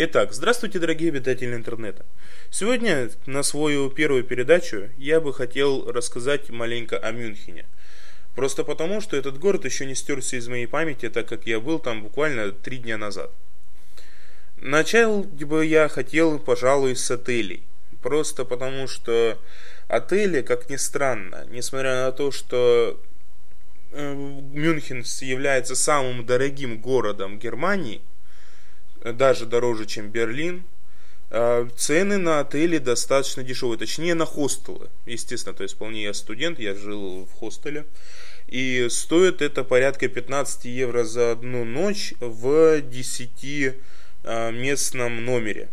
Итак, здравствуйте, дорогие обитатели интернета. Сегодня на свою первую передачу я бы хотел рассказать маленько о Мюнхене. Просто потому, что этот город еще не стерся из моей памяти, так как я был там буквально три дня назад. Начал бы я хотел, пожалуй, с отелей. Просто потому, что отели, как ни странно, несмотря на то, что э, Мюнхен является самым дорогим городом Германии – даже дороже, чем Берлин. А, цены на отели достаточно дешевые, точнее на хостелы, естественно, то есть вполне я студент, я жил в хостеле. И стоит это порядка 15 евро за одну ночь в 10 а, местном номере.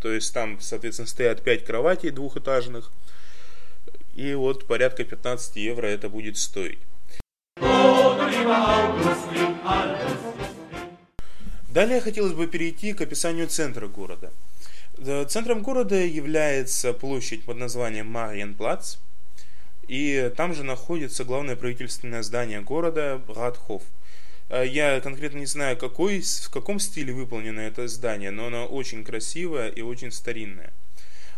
То есть там, соответственно, стоят 5 кроватей двухэтажных. И вот порядка 15 евро это будет стоить. Далее хотелось бы перейти к описанию центра города. Центром города является площадь под названием Мариенплац, и там же находится главное правительственное здание города Радхоф. Э, я конкретно не знаю, какой, в каком стиле выполнено это здание, но оно очень красивое и очень старинное.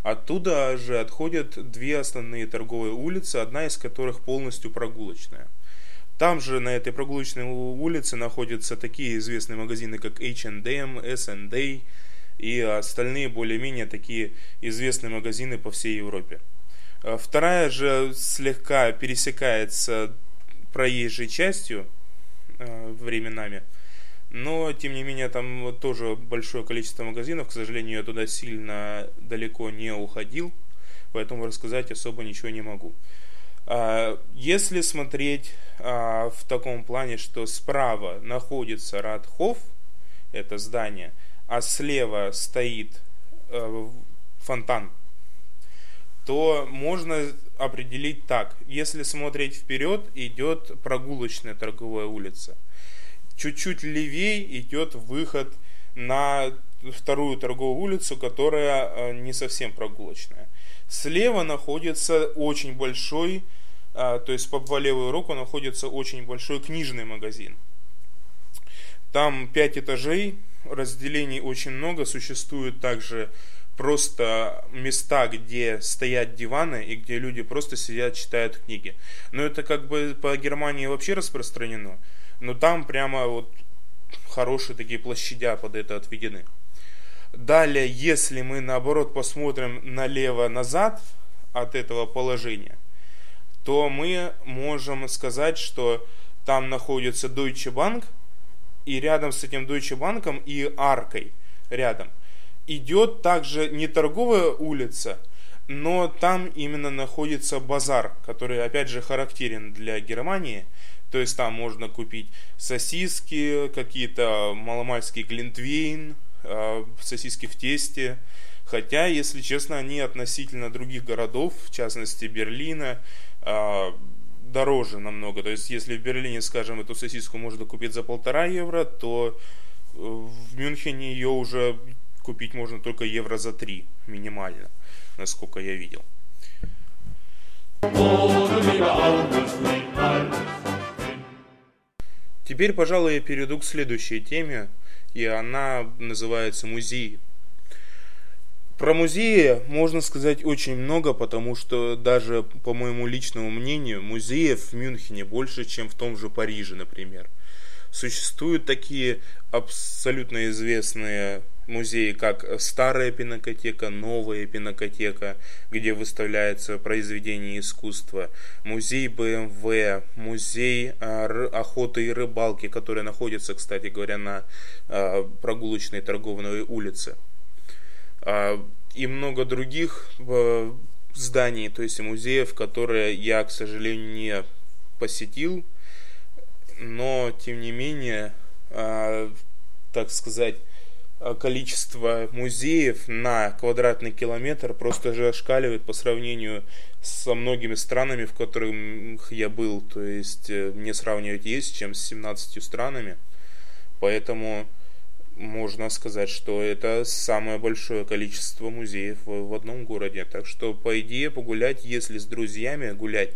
Оттуда же отходят две основные торговые улицы, одна из которых полностью прогулочная – там же, на этой прогулочной улице, находятся такие известные магазины, как H&M, S&A и остальные более-менее такие известные магазины по всей Европе. А вторая же слегка пересекается проезжей частью э, временами, но тем не менее там тоже большое количество магазинов, к сожалению, я туда сильно далеко не уходил, поэтому рассказать особо ничего не могу. А, если смотреть а, в таком плане, что справа находится Радхов, это здание, а слева стоит э, фонтан, то можно определить так. Если смотреть вперед, идет прогулочная торговая улица. Чуть-чуть левее идет выход на вторую торговую улицу, которая э, не совсем прогулочная. Слева находится очень большой, а, то есть по, левую руку находится очень большой книжный магазин. Там пять этажей, разделений очень много, существуют также просто места, где стоят диваны и где люди просто сидят, читают книги. Но это как бы по Германии вообще распространено. Но там прямо вот хорошие такие площадя под это отведены. Далее, если мы наоборот посмотрим налево-назад от этого положения, то мы можем сказать, что там находится Deutsche Bank, и рядом с этим Deutsche Bank и аркой рядом идет также не торговая улица, но там именно находится базар, который опять же характерен для Германии. То есть там можно купить сосиски, какие-то маломальский глинтвейн, сосиски в тесте. Хотя, если честно, они относительно других городов, в частности Берлина, э, дороже намного. То есть, если в Берлине, скажем, эту сосиску можно купить за полтора евро, то э, в Мюнхене ее уже купить можно только евро за три минимально, насколько я видел. Теперь, пожалуй, я перейду к следующей теме, и она называется «Музей». Про музеи можно сказать очень много, потому что даже по моему личному мнению, музеев в Мюнхене больше, чем в том же Париже, например. Существуют такие абсолютно известные музеи, как старая пинокотека, новая пинокотека, где выставляется произведение искусства, музей БМВ, музей а, охоты и рыбалки, который находится, кстати говоря, на а, прогулочной торговой улице, а, и много других зданий, то есть музеев, которые я, к сожалению, не посетил, но тем не менее, так сказать, Э, количество музеев на квадратный километр просто же ошкаливает по сравнению со многими странами, в которых я был. То есть э, не сравнивать есть, чем с 17 странами. Поэтому можно сказать, что это самое большое количество музеев в одном городе. Так что, по идее, погулять, если с друзьями гулять,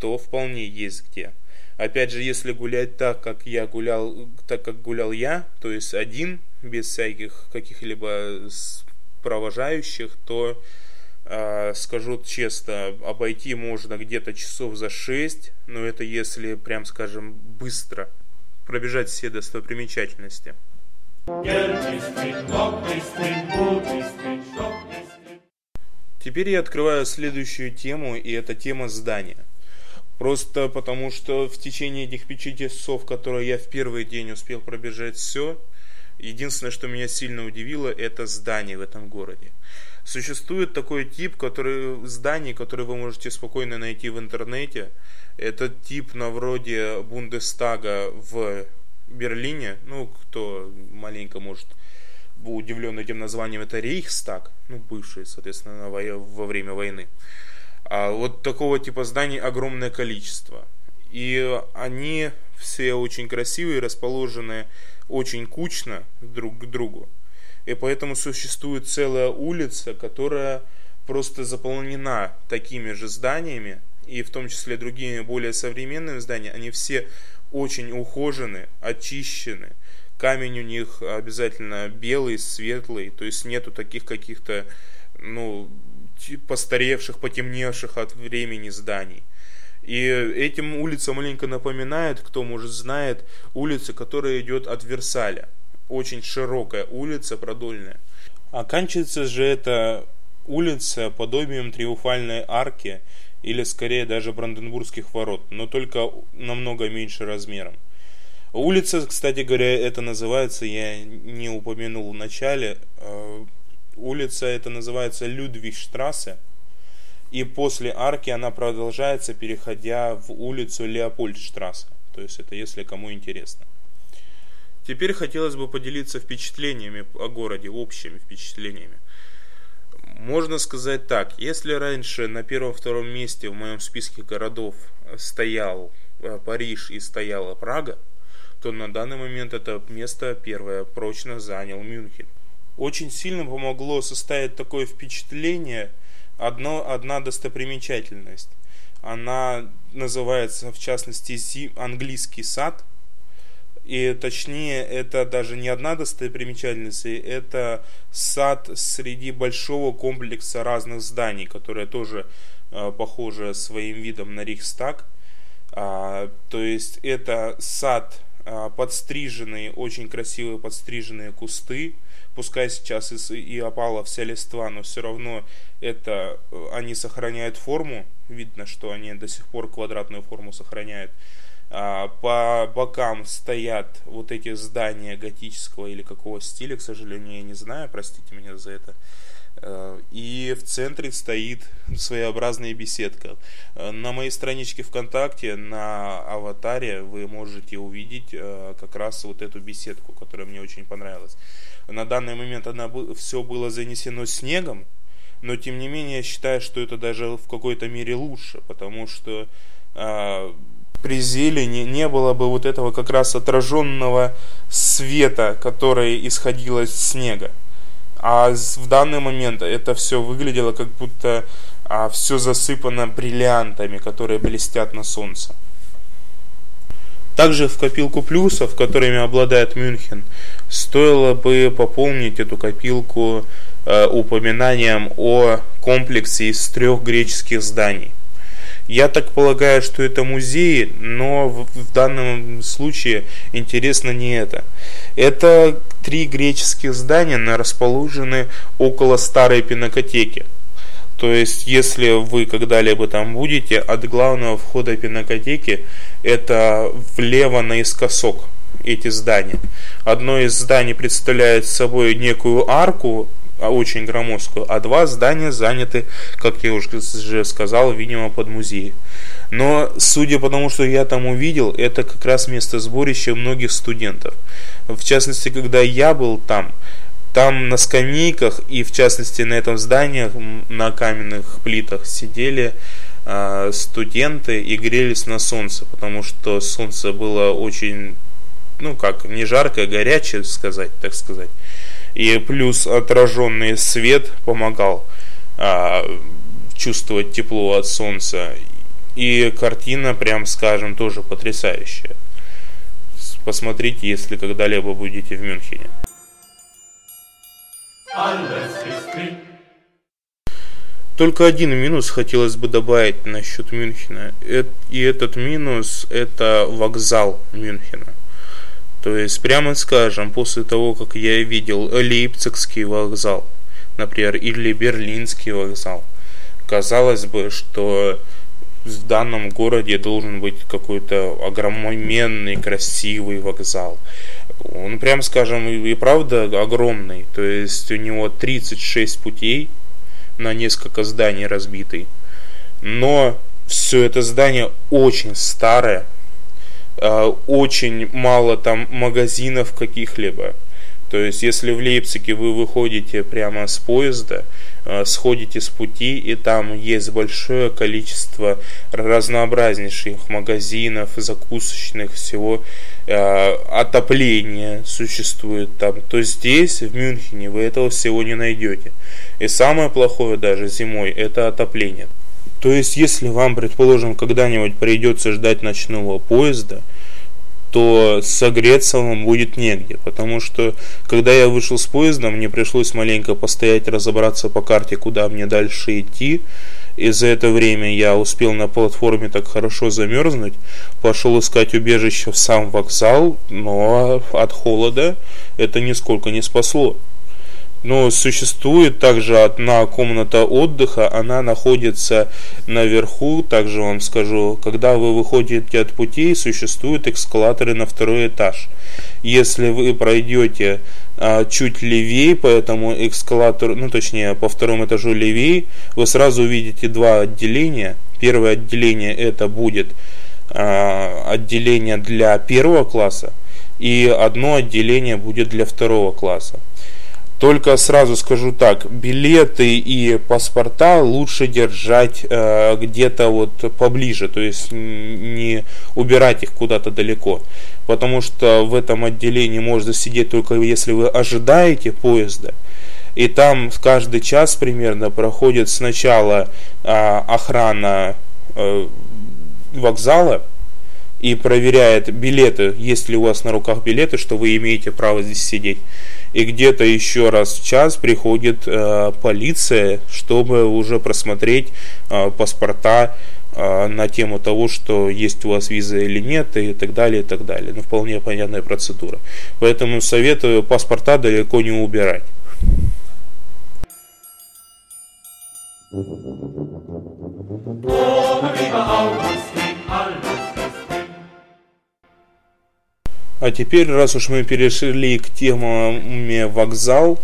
то вполне есть где. Опять же, если гулять так, как я гулял, так как гулял я, то есть один – без всяких каких-либо провожающих, то э, скажу честно, обойти можно где-то часов за 6, но это если, прям скажем, быстро пробежать все достопримечательности. Теперь я открываю следующую тему, и это тема здания. Просто потому, что в течение этих пяти часов, которые я в первый день успел пробежать все, единственное, что меня сильно удивило, это здание в этом городе. Существует такой тип который, зданий, который вы можете спокойно найти в интернете. Это тип на вроде Бундестага в Берлине. Ну, кто маленько может был удивлен этим названием, это Рейхстаг, ну, бывший, соответственно, во время войны. А вот такого типа зданий огромное количество. И они все очень красивые, расположены очень кучно друг к другу. И поэтому существует целая улица, которая просто заполнена такими же зданиями, и в том числе другими более современными зданиями. Они все очень ухожены, очищены. Камень у них обязательно белый, светлый, то есть нету таких каких-то, ну, постаревших, потемневших от времени зданий. И этим улица маленько напоминает, кто может знает, улица, которая идет от Версаля. Очень широкая улица, продольная. Оканчивается же эта улица подобием триумфальной арки, или скорее даже Бранденбургских ворот, но только намного меньше размером. Улица, кстати говоря, это называется, я не упомянул в начале, э, улица это называется Людвигштрассе, и после арки она продолжается, переходя в улицу Леопольдштрассе. То есть это если кому интересно. Теперь хотелось бы поделиться впечатлениями о городе, общими впечатлениями. Можно сказать так, если раньше на первом-втором месте в моем списке городов стоял э, Париж и стояла Прага, то на данный момент это место первое прочно занял Мюнхен. Очень сильно помогло составить такое впечатление одно, одна достопримечательность. Она называется, в частности, английский сад. И точнее, это даже не одна достопримечательность, это сад среди большого комплекса разных зданий, которые тоже э, похожи своим видом на Рихстаг. А, то есть это сад а, подстриженные, очень красивые подстриженные кусты, пускай сейчас и, опала вся листва, но все равно это они сохраняют форму, видно, что они до сих пор квадратную форму сохраняют. А, по бокам стоят вот эти здания готического или какого стиля, к сожалению, я не знаю, простите меня за это. Э, и в центре стоит своеобразная беседка. Э, на моей страничке ВКонтакте, на аватаре вы можете увидеть э, как раз вот эту беседку, которая мне очень понравилась. На данный момент она все было занесено снегом, но тем не менее я считаю, что это даже в какой-то мере лучше, потому что при зелени не было бы вот этого как раз отраженного света, который исходил из снега. А в данный момент это все выглядело как будто а, все засыпано бриллиантами, которые блестят на солнце. Также в копилку плюсов, которыми обладает Мюнхен, стоило бы пополнить эту копилку э, упоминанием о комплексе из трех греческих зданий. Я так полагаю, что это музеи, но в, в данном случае интересно не это. Это три греческих здания расположены около старой пинокотеки. То есть, если вы когда-либо там будете, от главного входа пинокотеки это влево наискосок эти здания. Одно из зданий представляет собой некую арку, а, очень громоздкую, а два здания заняты, как я уже сказал, видимо, под музей. Но, судя по тому, что я там увидел, это как раз место сборища многих студентов. В частности, когда я был там, там на скамейках и, в частности, на этом здании, на каменных плитах сидели э, студенты и грелись на солнце, потому что солнце было очень, ну как, не жаркое, а горячее, сказать, так сказать и плюс отраженный свет помогал а, чувствовать тепло от солнца. И картина, прям скажем, тоже потрясающая. Посмотрите, если когда-либо будете в Мюнхене. Только один минус хотелось бы добавить насчет Мюнхена. И этот минус – это вокзал Мюнхена. То есть, прямо скажем, после того, как я видел Лейпцигский вокзал, например, или Берлинский вокзал, казалось бы, что в данном городе должен быть какой-то огроменный, красивый вокзал. Он, прям скажем, и, и правда огромный. То есть у него 36 путей на несколько зданий разбитый. Но все это здание очень старое, а, очень мало там магазинов каких-либо. То есть, если в Лейпциге вы выходите прямо с поезда, сходите с пути, и там есть большое количество разнообразнейших магазинов, закусочных, всего, а, отопление существует там, то здесь, в Мюнхене, вы этого всего не найдете. И самое плохое даже зимой – это отопление. То есть, если вам, предположим, когда-нибудь придется ждать ночного поезда, то согреться вам будет негде, потому что когда я вышел с поезда, мне пришлось маленько постоять, разобраться по карте, куда мне дальше идти, и за это время я успел на платформе так хорошо замерзнуть, пошел искать убежище в сам вокзал, но от холода это нисколько не спасло. Но существует также одна комната отдыха, она находится наверху, также вам скажу, когда вы выходите от путей, существуют эскалаторы на второй этаж. Если вы пройдете а, чуть левее по этому эскалатору, ну точнее по второму этажу левее, вы сразу увидите два отделения. Первое отделение это будет а, отделение для первого класса, и одно отделение будет для второго класса. Только сразу скажу так, билеты и паспорта лучше держать э, где-то вот поближе, то есть не убирать их куда-то далеко, потому что в этом отделении можно сидеть только если вы ожидаете поезда, и там каждый час примерно проходит сначала э, охрана э, вокзала, и проверяет билеты, есть ли у вас на руках билеты, что вы имеете право здесь сидеть и где-то еще раз в час приходит э, полиция, чтобы уже просмотреть э, паспорта э, на тему того, что есть у вас виза или нет, и так далее, и так далее. Ну, вполне понятная процедура. Поэтому советую паспорта далеко не убирать. А теперь, раз уж мы перешли к теме вокзал,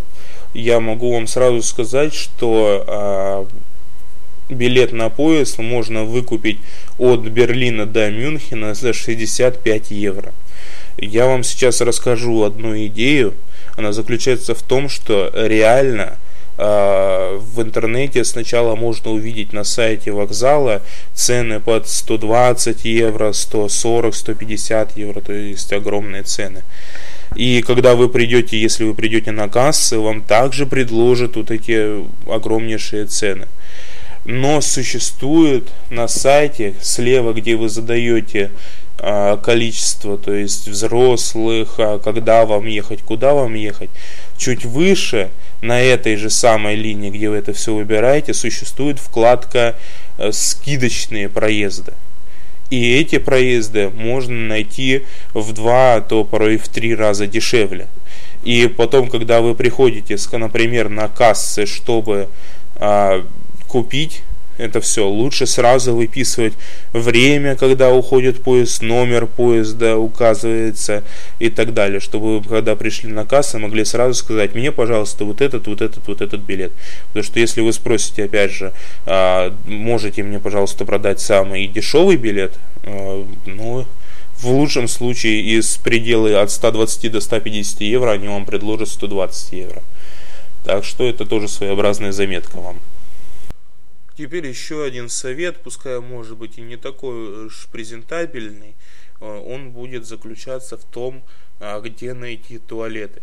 я могу вам сразу сказать, что а, билет на поезд можно выкупить от Берлина до Мюнхена за 65 евро. Я вам сейчас расскажу одну идею. Она заключается в том, что реально в интернете сначала можно увидеть на сайте вокзала цены под 120 евро, 140, 150 евро, то есть огромные цены. И когда вы придете, если вы придете на кассы, вам также предложат вот эти огромнейшие цены. Но существует на сайте слева, где вы задаете а, количество, то есть взрослых, а, когда вам ехать, куда вам ехать, чуть выше на этой же самой линии, где вы это все выбираете, существует вкладка э, «Скидочные проезды». И эти проезды можно найти в два, а то порой в три раза дешевле. И потом, когда вы приходите, например, на кассы, чтобы а, купить это все. Лучше сразу выписывать время, когда уходит поезд, номер поезда указывается и так далее, чтобы вы, когда пришли на кассу, могли сразу сказать, мне, пожалуйста, вот этот, вот этот, вот этот билет. Потому что если вы спросите, опять же, а, можете мне, пожалуйста, продать самый дешевый билет, а, ну, в лучшем случае из предела от 120 до 150 евро они вам предложат 120 евро. Так что это тоже своеобразная заметка вам. Теперь еще один совет, пускай может быть и не такой уж презентабельный, э, он будет заключаться в том, а, где найти туалеты.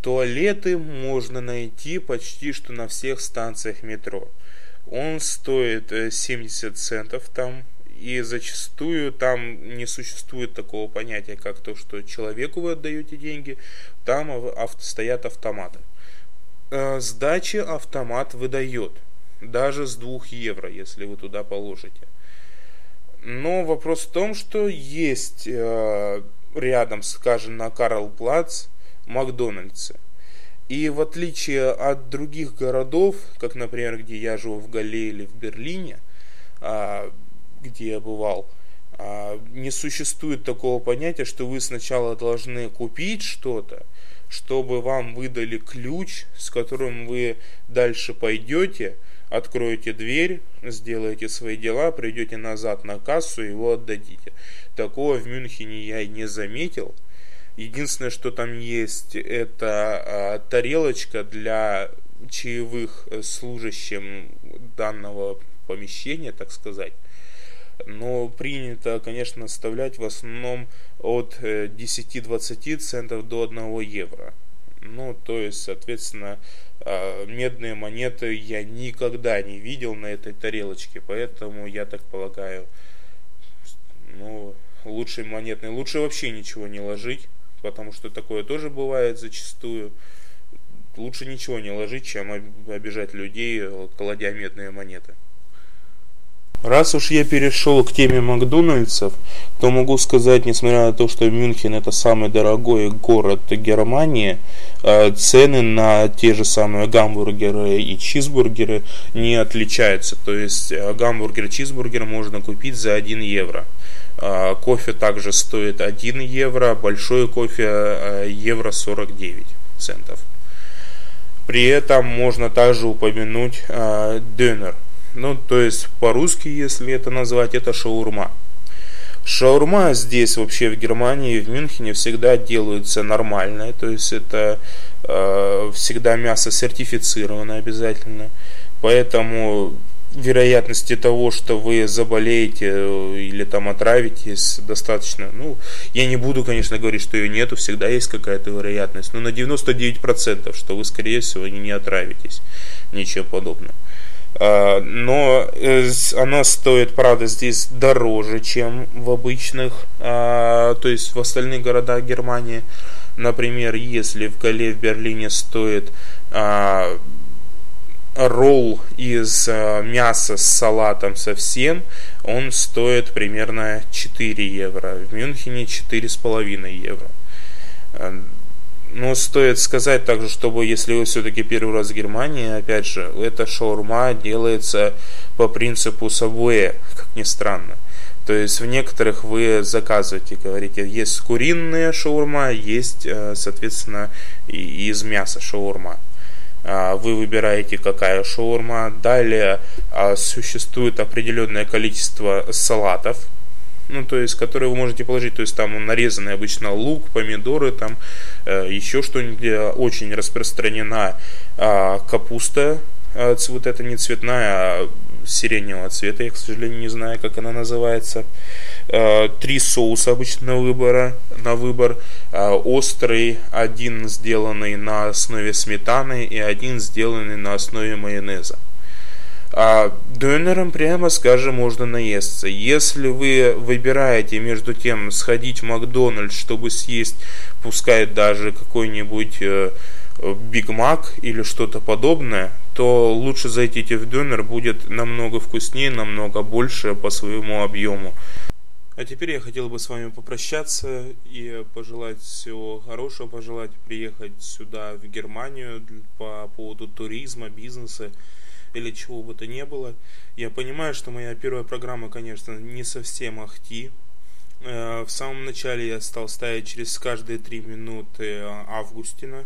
Туалеты можно найти почти что на всех станциях метро. Он стоит 70 э, центов там, и зачастую там не существует такого понятия, как то, что человеку вы отдаете деньги, там стоят автоматы. э, сдачи автомат выдает. Даже с 2 евро, если вы туда положите. Но вопрос в том, что есть э, рядом, скажем, на Карл Плац Макдональдсы. И в отличие от других городов, как, например, где я живу в Галле или в Берлине, а, где я бывал, а, не существует такого понятия, что вы сначала должны купить что-то, чтобы вам выдали ключ, с которым вы дальше пойдете, откроете дверь, сделаете свои дела, придете назад на кассу и его отдадите. Такого в Мюнхене я и не заметил. Единственное, что там есть, это а, тарелочка для чаевых служащим данного помещения, так сказать. Но принято, конечно, оставлять в основном от 10-20 э, центов до 1 евро. Ну, то есть, соответственно, а, медные монеты я никогда не видел на этой тарелочке, поэтому я так полагаю, ну, лучше монетный, лучше вообще ничего не ложить, потому что такое тоже бывает зачастую. Лучше ничего не ложить, чем обижать людей, кладя медные монеты. Раз уж я перешел к теме Макдональдсов, то могу сказать, несмотря на то, что Мюнхен это самый дорогой город Германии, э, цены на те же самые гамбургеры и чизбургеры не отличаются. То есть э, гамбургер, чизбургер можно купить за 1 евро. Э, кофе также стоит 1 евро, большой кофе евро 49 центов. При этом можно также упомянуть дönер – ну, то есть по-русски, если это назвать, это шаурма. Шаурма здесь вообще в Германии, в Мюнхене всегда делаются нормальные, то есть это э, всегда мясо сертифицировано обязательно. Поэтому вероятности того, что вы заболеете или там отравитесь, достаточно. Ну, я не буду, конечно, говорить, что ее нету, всегда есть какая-то вероятность, но на 99%, что вы, скорее всего, не отравитесь, ничего подобного. А, но э, она стоит, правда, здесь дороже, чем в обычных, а, то есть в остальных городах Германии. Например, если в Гале в Берлине стоит а, ролл из мяса с салатом совсем, он стоит примерно 4 евро. В Мюнхене 4,5 евро. Но стоит сказать также, чтобы если вы все-таки первый раз в Германии, опять же, эта шаурма делается по принципу Subway, как ни странно. То есть в некоторых вы заказываете, говорите, есть куриная шаурма, есть, э, соответственно, из мяса шаурма. А, вы выбираете, какая шаурма. Далее а, существует определенное количество салатов, ну, то есть, которые вы можете положить, то есть, там нарезанный обычно лук, помидоры, там, э, еще что-нибудь, очень распространена э, капуста, э, вот это не цветная, а сиреневого цвета, я, к сожалению, не знаю, как она называется. Э, три соуса обычно на, выбора, на выбор. Э, острый, один сделанный на основе сметаны и один сделанный на основе майонеза. А донером, прямо скажем, можно наесться. Если вы выбираете между тем сходить в Макдональдс, чтобы съесть, пускай даже какой-нибудь э, Биг Мак или что-то подобное, то лучше зайдите в донер, будет намного вкуснее, намного больше по своему объему. А теперь я хотел бы с вами попрощаться и пожелать всего хорошего, пожелать приехать сюда, в Германию, по поводу туризма, бизнеса или чего бы то ни было. Я понимаю, что моя первая программа, конечно, не совсем ахти. Э, в самом начале я стал ставить через каждые три минуты Августина,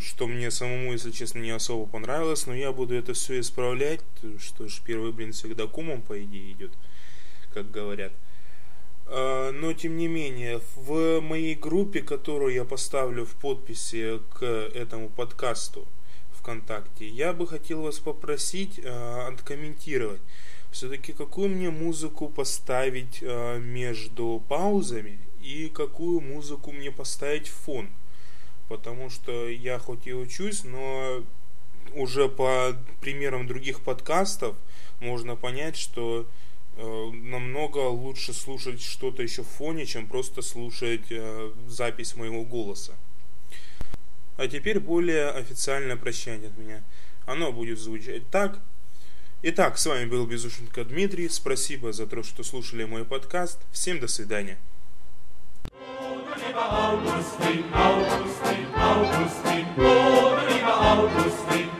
что мне самому, если честно, не особо понравилось, но я буду это все исправлять, что ж, первый блин всегда кумом, по идее, идет, как говорят. Э, но, тем не менее, в моей группе, которую я поставлю в подписи к этому подкасту, ВКонтакте, я бы хотел вас попросить э, откомментировать. Все-таки какую мне музыку поставить э, между паузами и какую музыку мне поставить в фон. Потому что я хоть и учусь, но уже по примерам других подкастов можно понять, что э, намного лучше слушать что-то еще в фоне, чем просто слушать э, запись моего голоса. А теперь более официальное прощание от меня. Оно будет звучать так. Итак, с вами был Безушенко Дмитрий. Спасибо за то, что слушали мой подкаст. Всем до свидания. Augustin, Augustin, Augustin, oh, lieber Augustin.